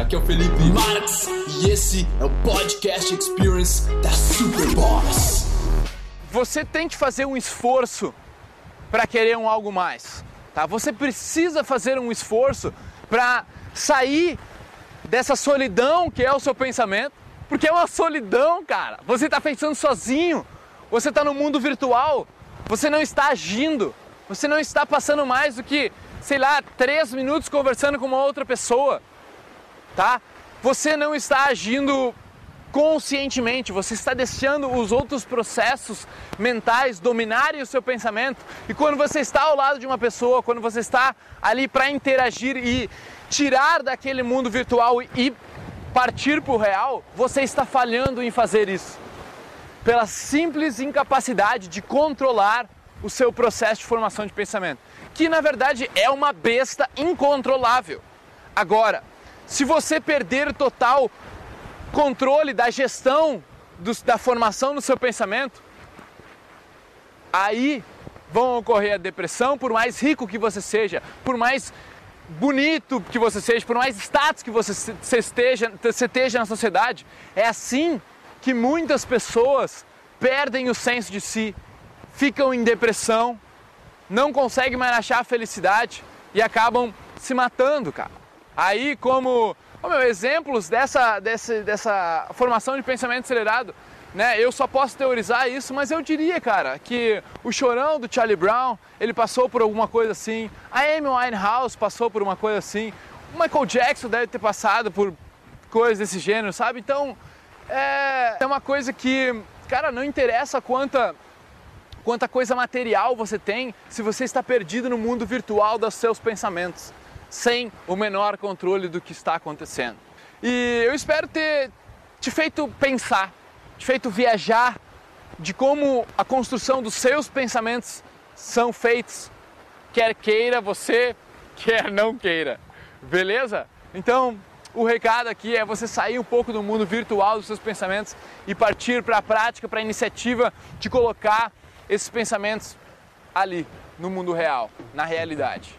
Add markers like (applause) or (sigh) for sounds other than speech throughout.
Aqui é o Felipe Marx e esse é o Podcast Experience da Super Boss. Você tem que fazer um esforço para querer um algo mais, tá? Você precisa fazer um esforço para sair dessa solidão que é o seu pensamento, porque é uma solidão, cara. Você está pensando sozinho, você está no mundo virtual, você não está agindo, você não está passando mais do que, sei lá, três minutos conversando com uma outra pessoa, tá? Você não está agindo conscientemente, você está deixando os outros processos mentais dominarem o seu pensamento. E quando você está ao lado de uma pessoa, quando você está ali para interagir e tirar daquele mundo virtual e partir para o real, você está falhando em fazer isso. Pela simples incapacidade de controlar o seu processo de formação de pensamento, que na verdade é uma besta incontrolável. Agora, se você perder total controle da gestão do, da formação do seu pensamento, aí vão ocorrer a depressão, por mais rico que você seja, por mais bonito que você seja, por mais status que você, você, esteja, você esteja na sociedade. É assim que muitas pessoas perdem o senso de si, ficam em depressão, não conseguem mais achar a felicidade e acabam se matando, cara. Aí, como oh, meu, exemplos dessa, dessa, dessa formação de pensamento acelerado, né? Eu só posso teorizar isso, mas eu diria, cara, que o chorão do Charlie Brown, ele passou por alguma coisa assim, a Amy Winehouse passou por uma coisa assim, o Michael Jackson deve ter passado por coisas desse gênero, sabe? Então, é, é uma coisa que, cara, não interessa quanta quanta coisa material você tem se você está perdido no mundo virtual dos seus pensamentos, sem o menor controle do que está acontecendo. E eu espero ter te feito pensar, te feito viajar de como a construção dos seus pensamentos são feitos, quer queira você, (laughs) quer não queira. Beleza? Então, o recado aqui é você sair um pouco do mundo virtual dos seus pensamentos e partir para a prática, para a iniciativa de colocar esses pensamentos ali, no mundo real, na realidade.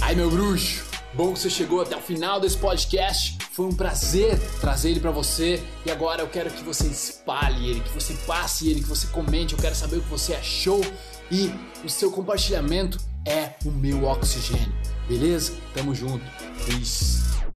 Ai, meu bruxo, bom que você chegou até o final desse podcast. Foi um prazer trazer ele para você e agora eu quero que você espalhe ele, que você passe ele, que você comente. Eu quero saber o que você achou e o seu compartilhamento é o meu oxigênio. Beleza? Tamo junto. Peace.